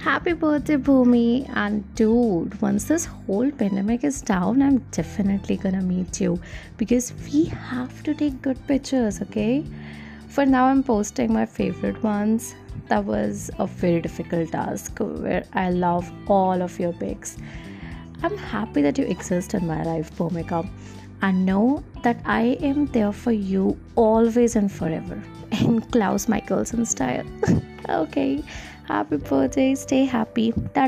Happy birthday, Bhumi. And dude, once this whole pandemic is down, I'm definitely gonna meet you because we have to take good pictures, okay? For now, I'm posting my favorite ones. That was a very difficult task where I love all of your pics. I'm happy that you exist in my life, Bhumika. And know that I am there for you always and forever in Klaus Mikaelson style. okay, happy birthday, stay happy. Ta